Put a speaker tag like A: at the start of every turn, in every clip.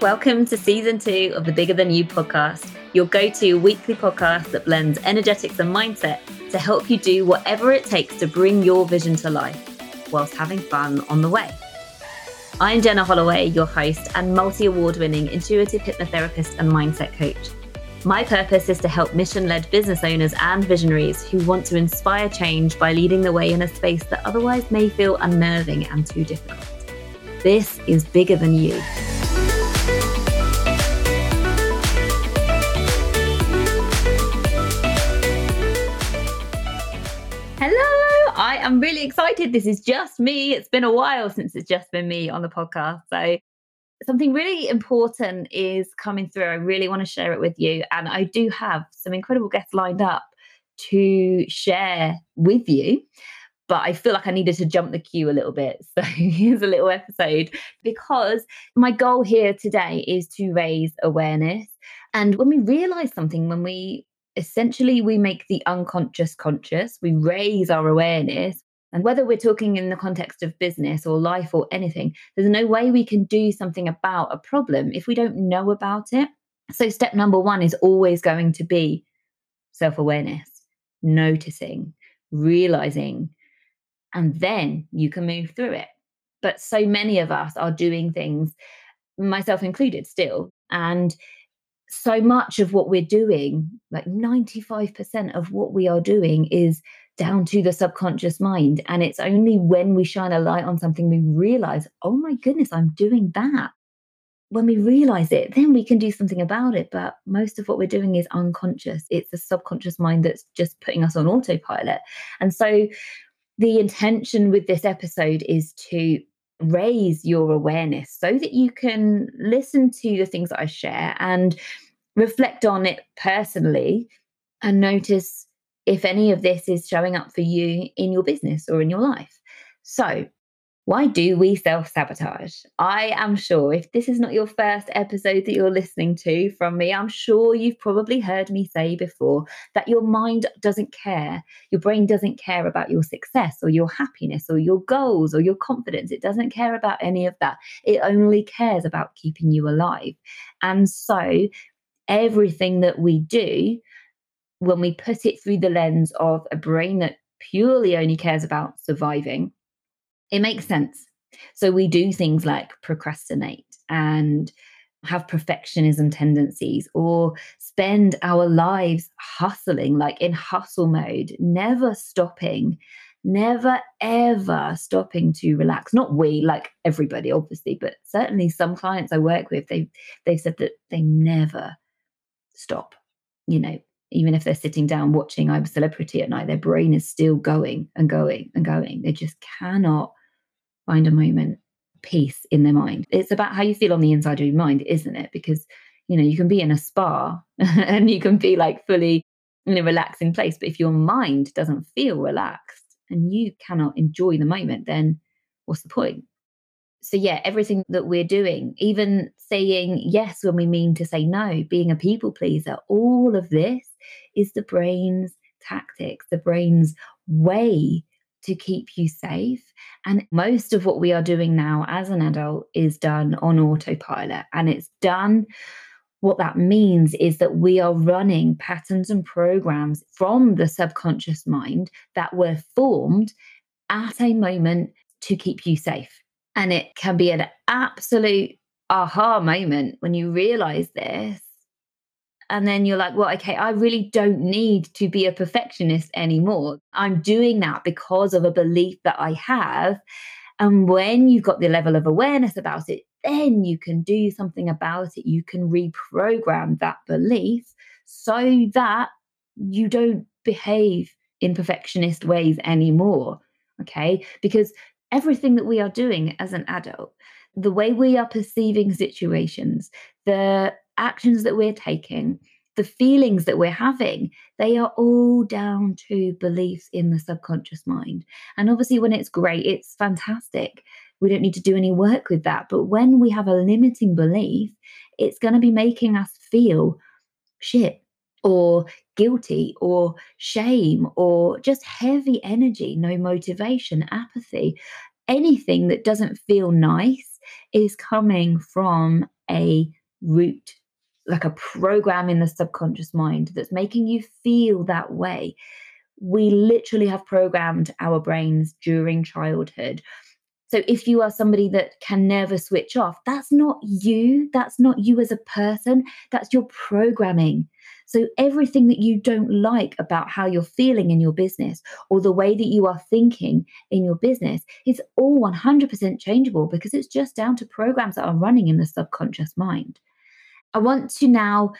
A: Welcome to season two of the Bigger Than You podcast, your go to weekly podcast that blends energetics and mindset to help you do whatever it takes to bring your vision to life whilst having fun on the way. I'm Jenna Holloway, your host and multi award winning intuitive hypnotherapist and mindset coach. My purpose is to help mission led business owners and visionaries who want to inspire change by leading the way in a space that otherwise may feel unnerving and too difficult. This is bigger than you. Hello, I am really excited. This is just me. It's been a while since it's just been me on the podcast. So, something really important is coming through. I really want to share it with you. And I do have some incredible guests lined up to share with you. But I feel like I needed to jump the queue a little bit. So here's a little episode because my goal here today is to raise awareness. And when we realize something, when we essentially we make the unconscious conscious, we raise our awareness. And whether we're talking in the context of business or life or anything, there's no way we can do something about a problem if we don't know about it. So, step number one is always going to be self awareness, noticing, realizing, and then you can move through it. But so many of us are doing things, myself included, still. And so much of what we're doing, like 95% of what we are doing, is down to the subconscious mind. And it's only when we shine a light on something we realize, oh my goodness, I'm doing that. When we realize it, then we can do something about it. But most of what we're doing is unconscious. It's the subconscious mind that's just putting us on autopilot. And so the intention with this episode is to raise your awareness so that you can listen to the things that I share and reflect on it personally and notice if any of this is showing up for you in your business or in your life. So, why do we self sabotage? I am sure if this is not your first episode that you're listening to from me, I'm sure you've probably heard me say before that your mind doesn't care. Your brain doesn't care about your success or your happiness or your goals or your confidence. It doesn't care about any of that. It only cares about keeping you alive. And so, everything that we do, when we put it through the lens of a brain that purely only cares about surviving, it makes sense. So we do things like procrastinate and have perfectionism tendencies or spend our lives hustling, like in hustle mode, never stopping, never ever stopping to relax. Not we, like everybody, obviously, but certainly some clients I work with, they've they've said that they never stop. You know, even if they're sitting down watching I'm a Celebrity at night, their brain is still going and going and going. They just cannot find a moment peace in their mind. It's about how you feel on the inside of your mind, isn't it? Because you know you can be in a spa and you can be like fully in a relaxing place, but if your mind doesn't feel relaxed and you cannot enjoy the moment, then what's the point? So yeah, everything that we're doing, even saying yes when we mean to say no, being a people pleaser, all of this is the brain's tactics, the brain's way to keep you safe. And most of what we are doing now as an adult is done on autopilot. And it's done, what that means is that we are running patterns and programs from the subconscious mind that were formed at a moment to keep you safe. And it can be an absolute aha moment when you realize this and then you're like, well, okay, I really don't need to be a perfectionist anymore. I'm doing that because of a belief that I have. And when you've got the level of awareness about it, then you can do something about it. You can reprogram that belief so that you don't behave in perfectionist ways anymore. Okay. Because everything that we are doing as an adult, the way we are perceiving situations, the actions that we're taking, the feelings that we're having, they are all down to beliefs in the subconscious mind. And obviously, when it's great, it's fantastic. We don't need to do any work with that. But when we have a limiting belief, it's going to be making us feel shit or guilty or shame or just heavy energy, no motivation, apathy. Anything that doesn't feel nice is coming from a root, like a program in the subconscious mind that's making you feel that way. We literally have programmed our brains during childhood so if you are somebody that can never switch off, that's not you. That's not you as a person. That's your programming. So everything that you don't like about how you're feeling in your business or the way that you are thinking in your business is all 100% changeable because it's just down to programs that are running in the subconscious mind. I want to now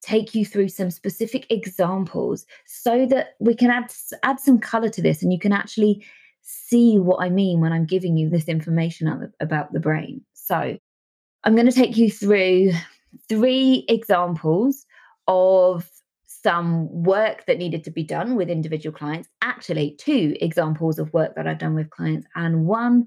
A: take you through some specific examples so that we can add add some color to this and you can actually see what I mean when I'm giving you this information about the brain. So, I'm going to take you through three examples of some work that needed to be done with individual clients, actually, two examples of work that I've done with clients, and one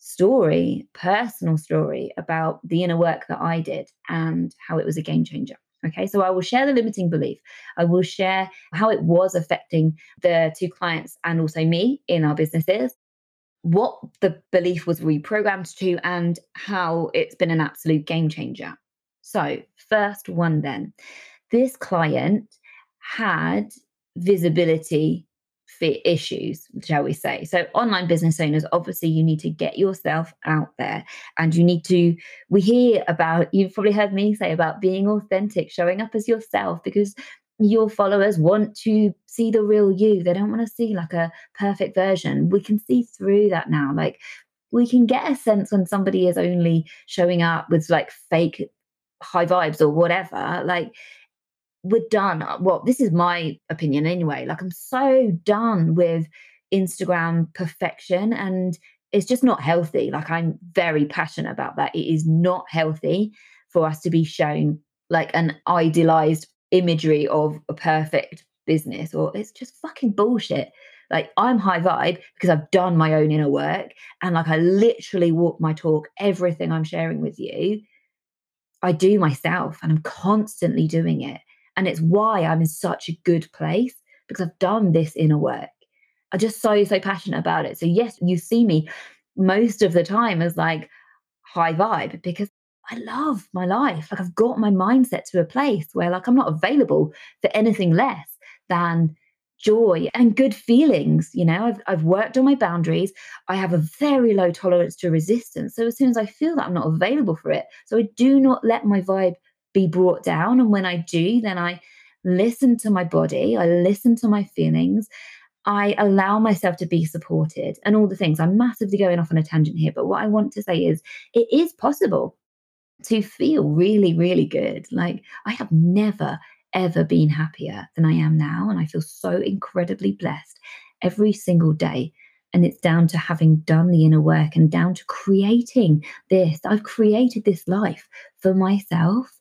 A: story, personal story about the inner work that I did and how it was a game changer. Okay, so I will share the limiting belief. I will share how it was affecting the two clients and also me in our businesses, what the belief was reprogrammed to, and how it's been an absolute game changer. So, first one then, this client had visibility issues, shall we say. So, online business owners, obviously, you need to get yourself out there and you need to. We hear about, you've probably heard me say about being authentic, showing up as yourself because your followers want to see the real you. They don't want to see like a perfect version. We can see through that now. Like, we can get a sense when somebody is only showing up with like fake high vibes or whatever. Like, we're done. Uh, well, this is my opinion anyway. Like, I'm so done with Instagram perfection and it's just not healthy. Like, I'm very passionate about that. It is not healthy for us to be shown like an idealized imagery of a perfect business, or it's just fucking bullshit. Like, I'm high vibe because I've done my own inner work and like I literally walk my talk, everything I'm sharing with you. I do myself and I'm constantly doing it. And it's why I'm in such a good place because I've done this inner work. I'm just so, so passionate about it. So, yes, you see me most of the time as like high vibe because I love my life. Like, I've got my mindset to a place where, like, I'm not available for anything less than joy and good feelings you know I've, I've worked on my boundaries i have a very low tolerance to resistance so as soon as i feel that i'm not available for it so i do not let my vibe be brought down. And when I do, then I listen to my body, I listen to my feelings, I allow myself to be supported and all the things. I'm massively going off on a tangent here, but what I want to say is it is possible to feel really, really good. Like I have never, ever been happier than I am now. And I feel so incredibly blessed every single day. And it's down to having done the inner work and down to creating this. I've created this life for myself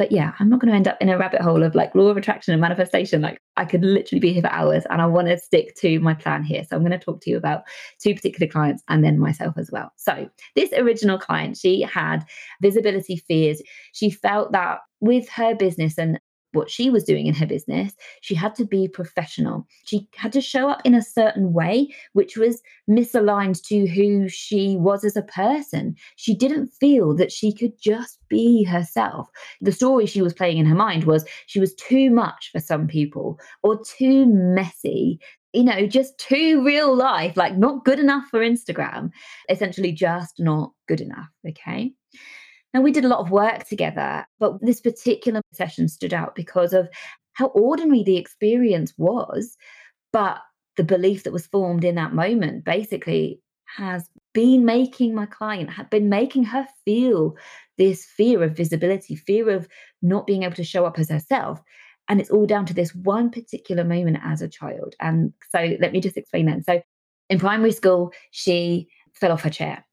A: but yeah, I'm not going to end up in a rabbit hole of like law of attraction and manifestation. Like I could literally be here for hours and I want to stick to my plan here. So I'm going to talk to you about two particular clients and then myself as well. So this original client, she had visibility fears. She felt that with her business and what she was doing in her business, she had to be professional. She had to show up in a certain way, which was misaligned to who she was as a person. She didn't feel that she could just be herself. The story she was playing in her mind was she was too much for some people or too messy. You know, just too real life, like not good enough for Instagram, essentially just not good enough. Okay. Now, we did a lot of work together, but this particular session stood out because of how ordinary the experience was. But the belief that was formed in that moment basically has been making my client, had been making her feel this fear of visibility, fear of not being able to show up as herself. And it's all down to this one particular moment as a child. And so let me just explain that. So in primary school, she fell off her chair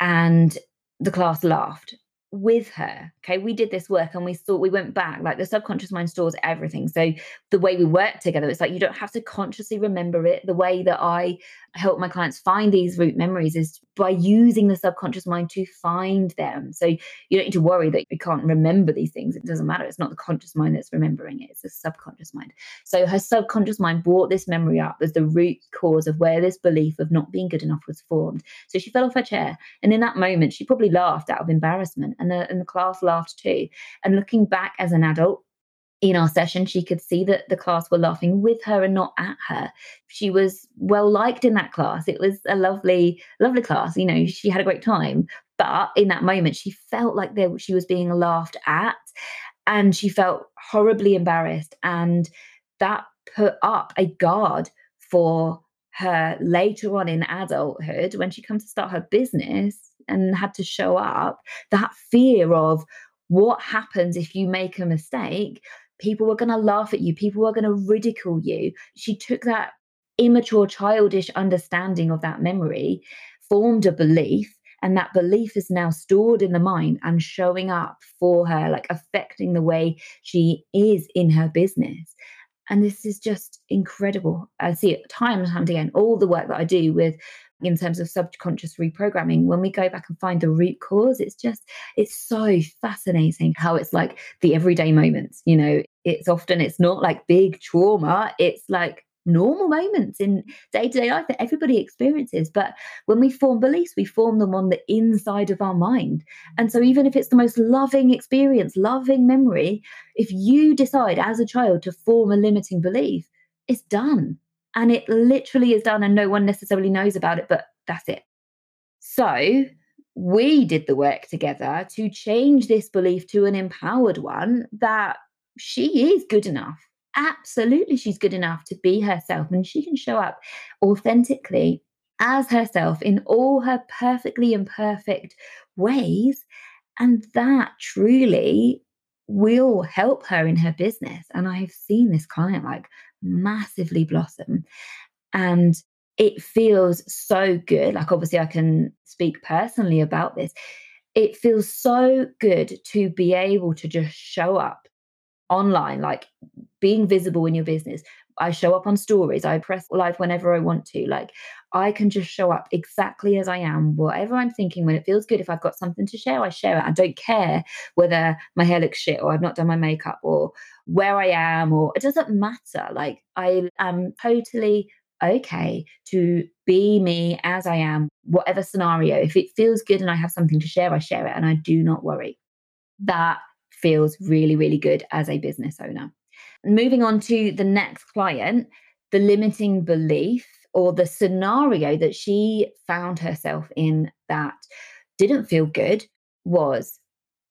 A: and the class laughed with her. Okay. We did this work and we thought we went back, like the subconscious mind stores everything. So the way we work together. It's like you don't have to consciously remember it. The way that I help my clients find these root memories is by using the subconscious mind to find them. So you don't need to worry that you can't remember these things. It doesn't matter. It's not the conscious mind that's remembering it, it's the subconscious mind. So her subconscious mind brought this memory up as the root cause of where this belief of not being good enough was formed. So she fell off her chair. And in that moment, she probably laughed out of embarrassment. And the, and the class laughed too. And looking back as an adult, in our session, she could see that the class were laughing with her and not at her. She was well liked in that class. It was a lovely, lovely class. You know, she had a great time. But in that moment, she felt like there, she was being laughed at and she felt horribly embarrassed. And that put up a guard for her later on in adulthood when she comes to start her business and had to show up. That fear of what happens if you make a mistake People were going to laugh at you. People were going to ridicule you. She took that immature, childish understanding of that memory, formed a belief, and that belief is now stored in the mind and showing up for her, like affecting the way she is in her business. And this is just incredible. I see it time and time again, all the work that I do with in terms of subconscious reprogramming when we go back and find the root cause it's just it's so fascinating how it's like the everyday moments you know? It's often it's not like big trauma it's like normal moments in day-to-day life that everybody experiences. But when we form beliefs we form them on the inside of our mind. And so even if it's the most loving experience loving memory if you decide as a child to form a limiting belief it's done and it literally is done and no one necessarily knows about it, but that's it. So we did the work together to change this belief to an empowered one that she is good enough. Absolutely, she's good enough to be herself and she can show up authentically as herself in all her perfectly imperfect ways. And that truly will help her in her business. And I've seen this client like massively blossom. And it feels so good. Like, obviously, I can speak personally about this. It feels so good to be able to just show up online, like being visible in your business. I show up on stories, I press live whenever I want to. Like, I can just show up exactly as I am, whatever I'm thinking. When it feels good, if I've got something to share, I share it. I don't care whether my hair looks shit or I've not done my makeup or where I am, or it doesn't matter. Like, I am totally okay to be me as I am, whatever scenario. If it feels good and I have something to share, I share it and I do not worry. That feels really, really good as a business owner. Moving on to the next client, the limiting belief or the scenario that she found herself in that didn't feel good was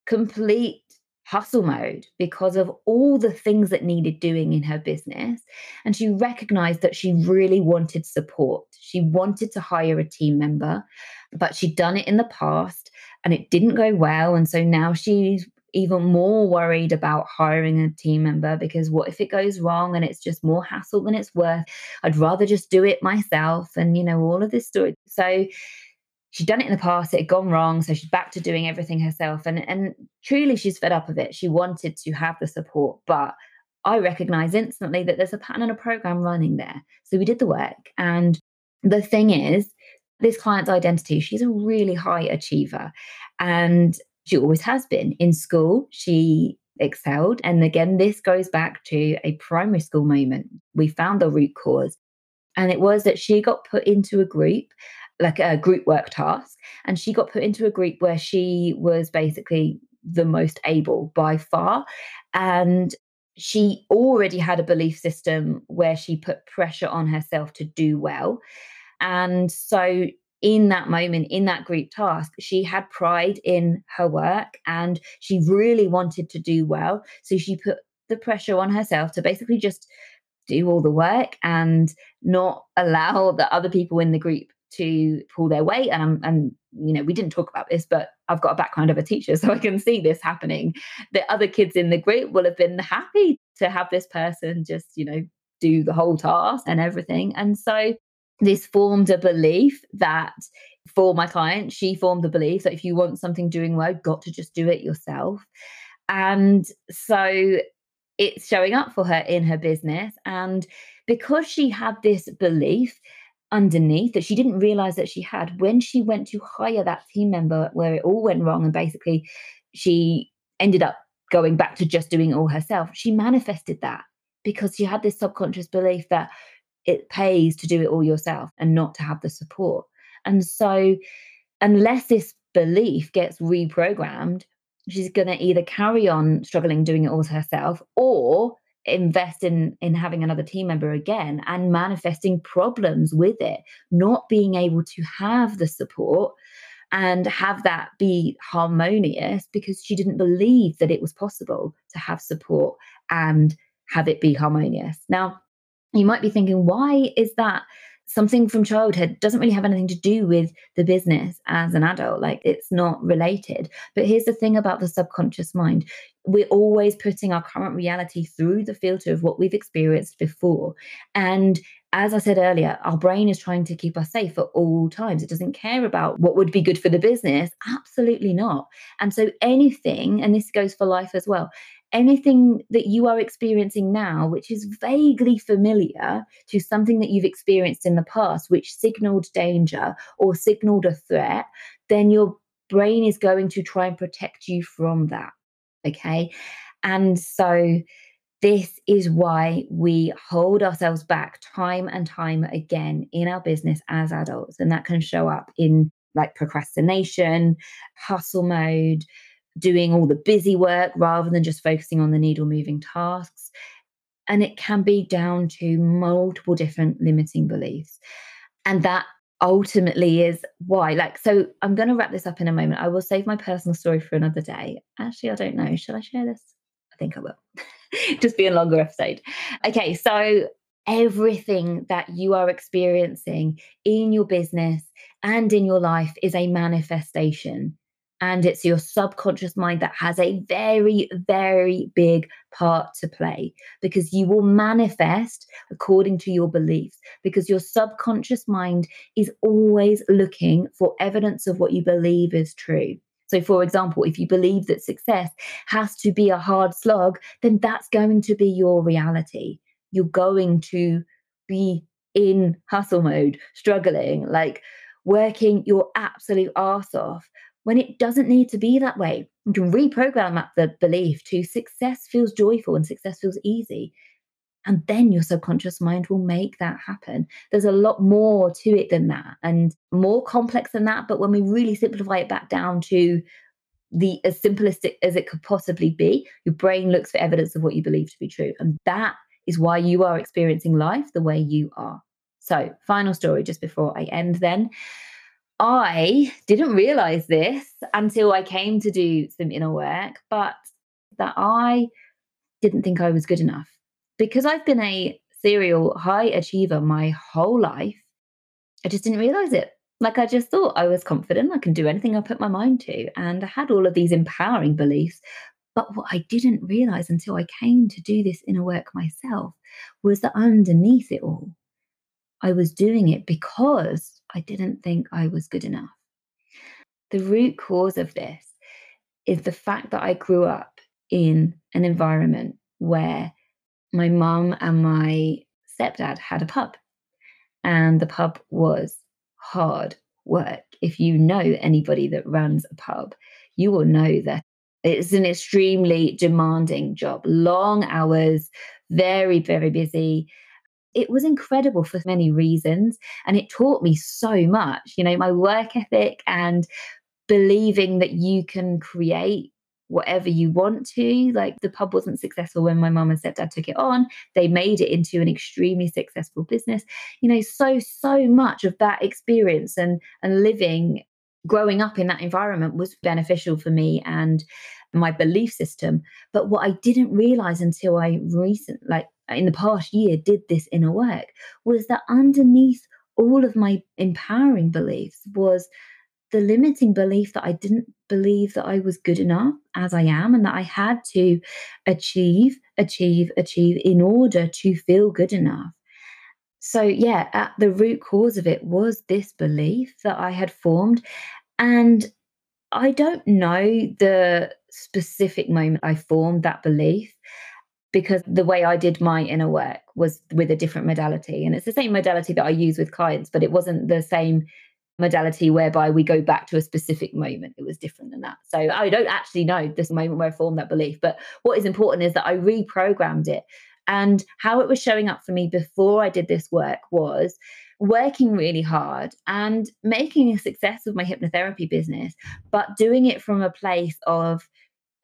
A: complete hustle mode because of all the things that needed doing in her business. And she recognized that she really wanted support. She wanted to hire a team member, but she'd done it in the past and it didn't go well. And so now she's even more worried about hiring a team member because what if it goes wrong and it's just more hassle than it's worth? I'd rather just do it myself and, you know, all of this story. So she'd done it in the past, it had gone wrong. So she's back to doing everything herself. And, and truly, she's fed up of it. She wanted to have the support, but I recognize instantly that there's a pattern and a program running there. So we did the work. And the thing is, this client's identity, she's a really high achiever. And she always has been. In school, she excelled. And again, this goes back to a primary school moment. We found the root cause. And it was that she got put into a group like a group work task. And she got put into a group where she was basically the most able by far. And she already had a belief system where she put pressure on herself to do well. And so, in that moment, in that group task, she had pride in her work and she really wanted to do well. So, she put the pressure on herself to basically just do all the work and not allow the other people in the group to pull their weight. And and you know we didn't talk about this but I've got a background of a teacher so I can see this happening. The other kids in the group will have been happy to have this person just you know do the whole task and everything. And so this formed a belief that for my client she formed the belief that if you want something doing well you've got to just do it yourself and so it's showing up for her in her business. And because she had this belief underneath that she didn't realize that she had, when she went to hire that team member where it all went wrong and basically she ended up going back to just doing it all herself, she manifested that because she had this subconscious belief that it pays to do it all yourself and not to have the support. And so, unless this belief gets reprogrammed, she's going to either carry on struggling doing it all herself or invest in in having another team member again and manifesting problems with it not being able to have the support and have that be harmonious because she didn't believe that it was possible to have support and have it be harmonious now you might be thinking why is that something from childhood doesn't really have anything to do with the business as an adult. Like it's not related. But here's the thing about the subconscious mind we're always putting our current reality through the filter of what we've experienced before. And as I said earlier, our brain is trying to keep us safe at all times. It doesn't care about what would be good for the business. Absolutely not. And so anything, and this goes for life as well, anything that you are experiencing now, which is vaguely familiar to something that you've experienced in the past, which signaled danger or signaled a threat, then your brain is going to try and protect you from that. Okay. And so this is why we hold ourselves back time and time again in our business as adults. And that can show up in like procrastination, hustle mode, doing all the busy work rather than just focusing on the needle moving tasks. And it can be down to multiple different limiting beliefs. And that ultimately is why. Like, so I'm going to wrap this up in a moment. I will save my personal story for another day. Actually, I don't know. Should I share this? I think I will. just be a longer episode. Okay, so everything that you are experiencing in your business and in your life is a manifestation and it's your subconscious mind that has a very, very big part to play because you will manifest according to your beliefs. Because your subconscious mind is always looking for evidence of what you believe is true. So, for example, if you believe that success has to be a hard slog, then that's going to be your reality. You're going to be in hustle mode, struggling, like working your absolute arse off when it doesn't need to be that way. You can reprogram that the belief to success feels joyful and success feels easy. And then your subconscious mind will make that happen. There's a lot more to it than that and more complex than that. But when we really simplify it back down to the as simplistic as it could possibly be, your brain looks for evidence of what you believe to be true. And that is why you are experiencing life the way you are. So, final story just before I end then. I didn't realize this until I came to do some inner work, but that I didn't think I was good enough. Because I've been a serial high achiever my whole life, I just didn't realize it. Like I just thought I was confident, I can do anything I put my mind to. And I had all of these empowering beliefs. But what I didn't realize until I came to do this inner work myself was that underneath it all, I was doing it because I didn't think I was good enough. The root cause of this is the fact that I grew up in an environment where my mum and my stepdad had a pub, and the pub was hard work. If you know anybody that runs a pub, you will know that it's an extremely demanding job, long hours, very, very busy it was incredible for many reasons. And it taught me so much, you know, my work ethic and believing that you can create whatever you want to. Like the pub wasn't successful when my mum and stepdad took it on. They made it into an extremely successful business. You know, so, so much of that experience and and living growing up in that environment was beneficial for me and my belief system. But what I didn't realize until I recent like in the past year did this inner work was that underneath all of my empowering beliefs was the limiting belief that I didn't believe that I was good enough as I am and that I had to achieve, achieve, achieve in order to feel good enough. So, yeah, at the root cause of it was this belief that I had formed. And I don't know the specific moment I formed that belief because the way I did my inner work was with a different modality. And it's the same modality that I use with clients, but it wasn't the same modality whereby we go back to a specific moment. It was different than that. So I don't actually know this moment where I formed that belief. But what is important is that I reprogrammed it. And how it was showing up for me before I did this work was working really hard and making a success of my hypnotherapy business, but doing it from a place of,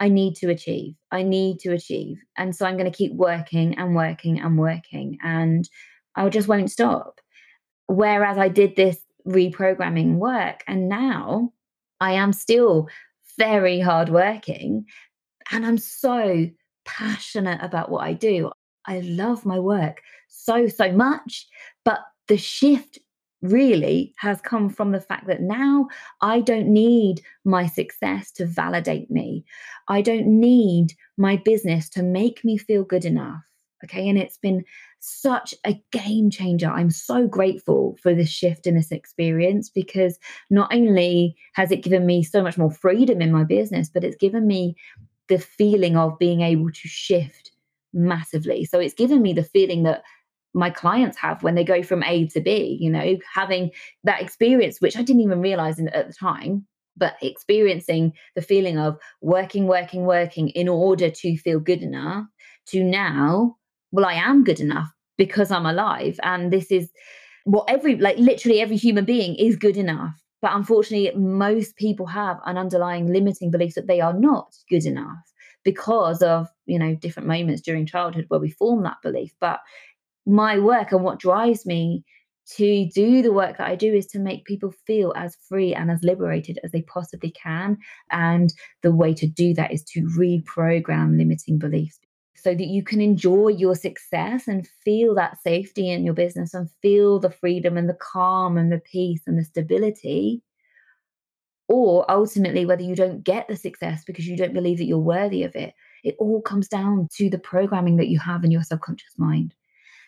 A: I need to achieve. I need to achieve. And so I'm going to keep working and working and working. And I just won't stop. Whereas I did this reprogramming work. And now I am still very hardworking and I'm so passionate about what I do. I love my work so, so much. But the shift really has come from the fact that now I don't need my success to validate me. I don't need my business to make me feel good enough. Okay. And it's been such a game changer. I'm so grateful for this shift in this experience because not only has it given me so much more freedom in my business, but it's given me the feeling of being able to shift massively. So it's given me the feeling that my clients have when they go from A to B, you know, having that experience, which I didn't even realize in, at the time, but experiencing the feeling of working, working, working in order to feel good enough to now, well, I am good enough because I'm alive. And this is what every, like literally every human being is good enough. But unfortunately, most people have an underlying limiting belief that they are not good enough because of, you know, different moments during childhood where we form that belief. But my work and what drives me to do the work that I do is to make people feel as free and as liberated as they possibly can. And the way to do that is to reprogram limiting beliefs so that you can enjoy your success and feel that safety in your business and feel the freedom and the calm and the peace and the stability. Or ultimately, whether you don't get the success because you don't believe that you're worthy of it, it all comes down to the programming that you have in your subconscious mind.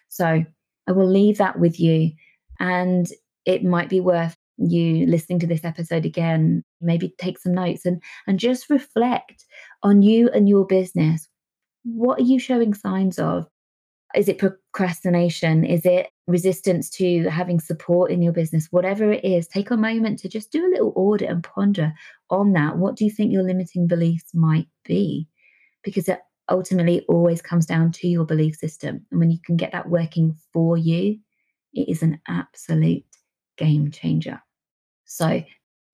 A: So I will leave that with you. And it might be worth you listening to this episode again, maybe take some notes and, and just reflect on you and your business. What are you showing signs of? Is it procrastination? Is it resistance to having support in your business? Whatever it is, take a moment to just do a little audit and ponder on that. What do you think your limiting beliefs might be? Because ultimately always comes down to your belief system. And when you can get that working for you, it is an absolute game changer. So,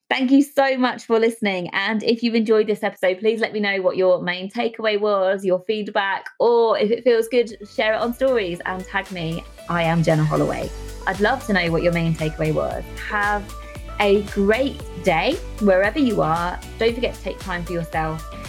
A: thank you so much for listening. And if you've enjoyed this episode, please let me know what your main takeaway was, your feedback, or if it feels good, share it on stories and tag me. I am Jenna Holloway. I'd love to know what your main takeaway was. Have a great day wherever you are. Don't forget to take time for yourself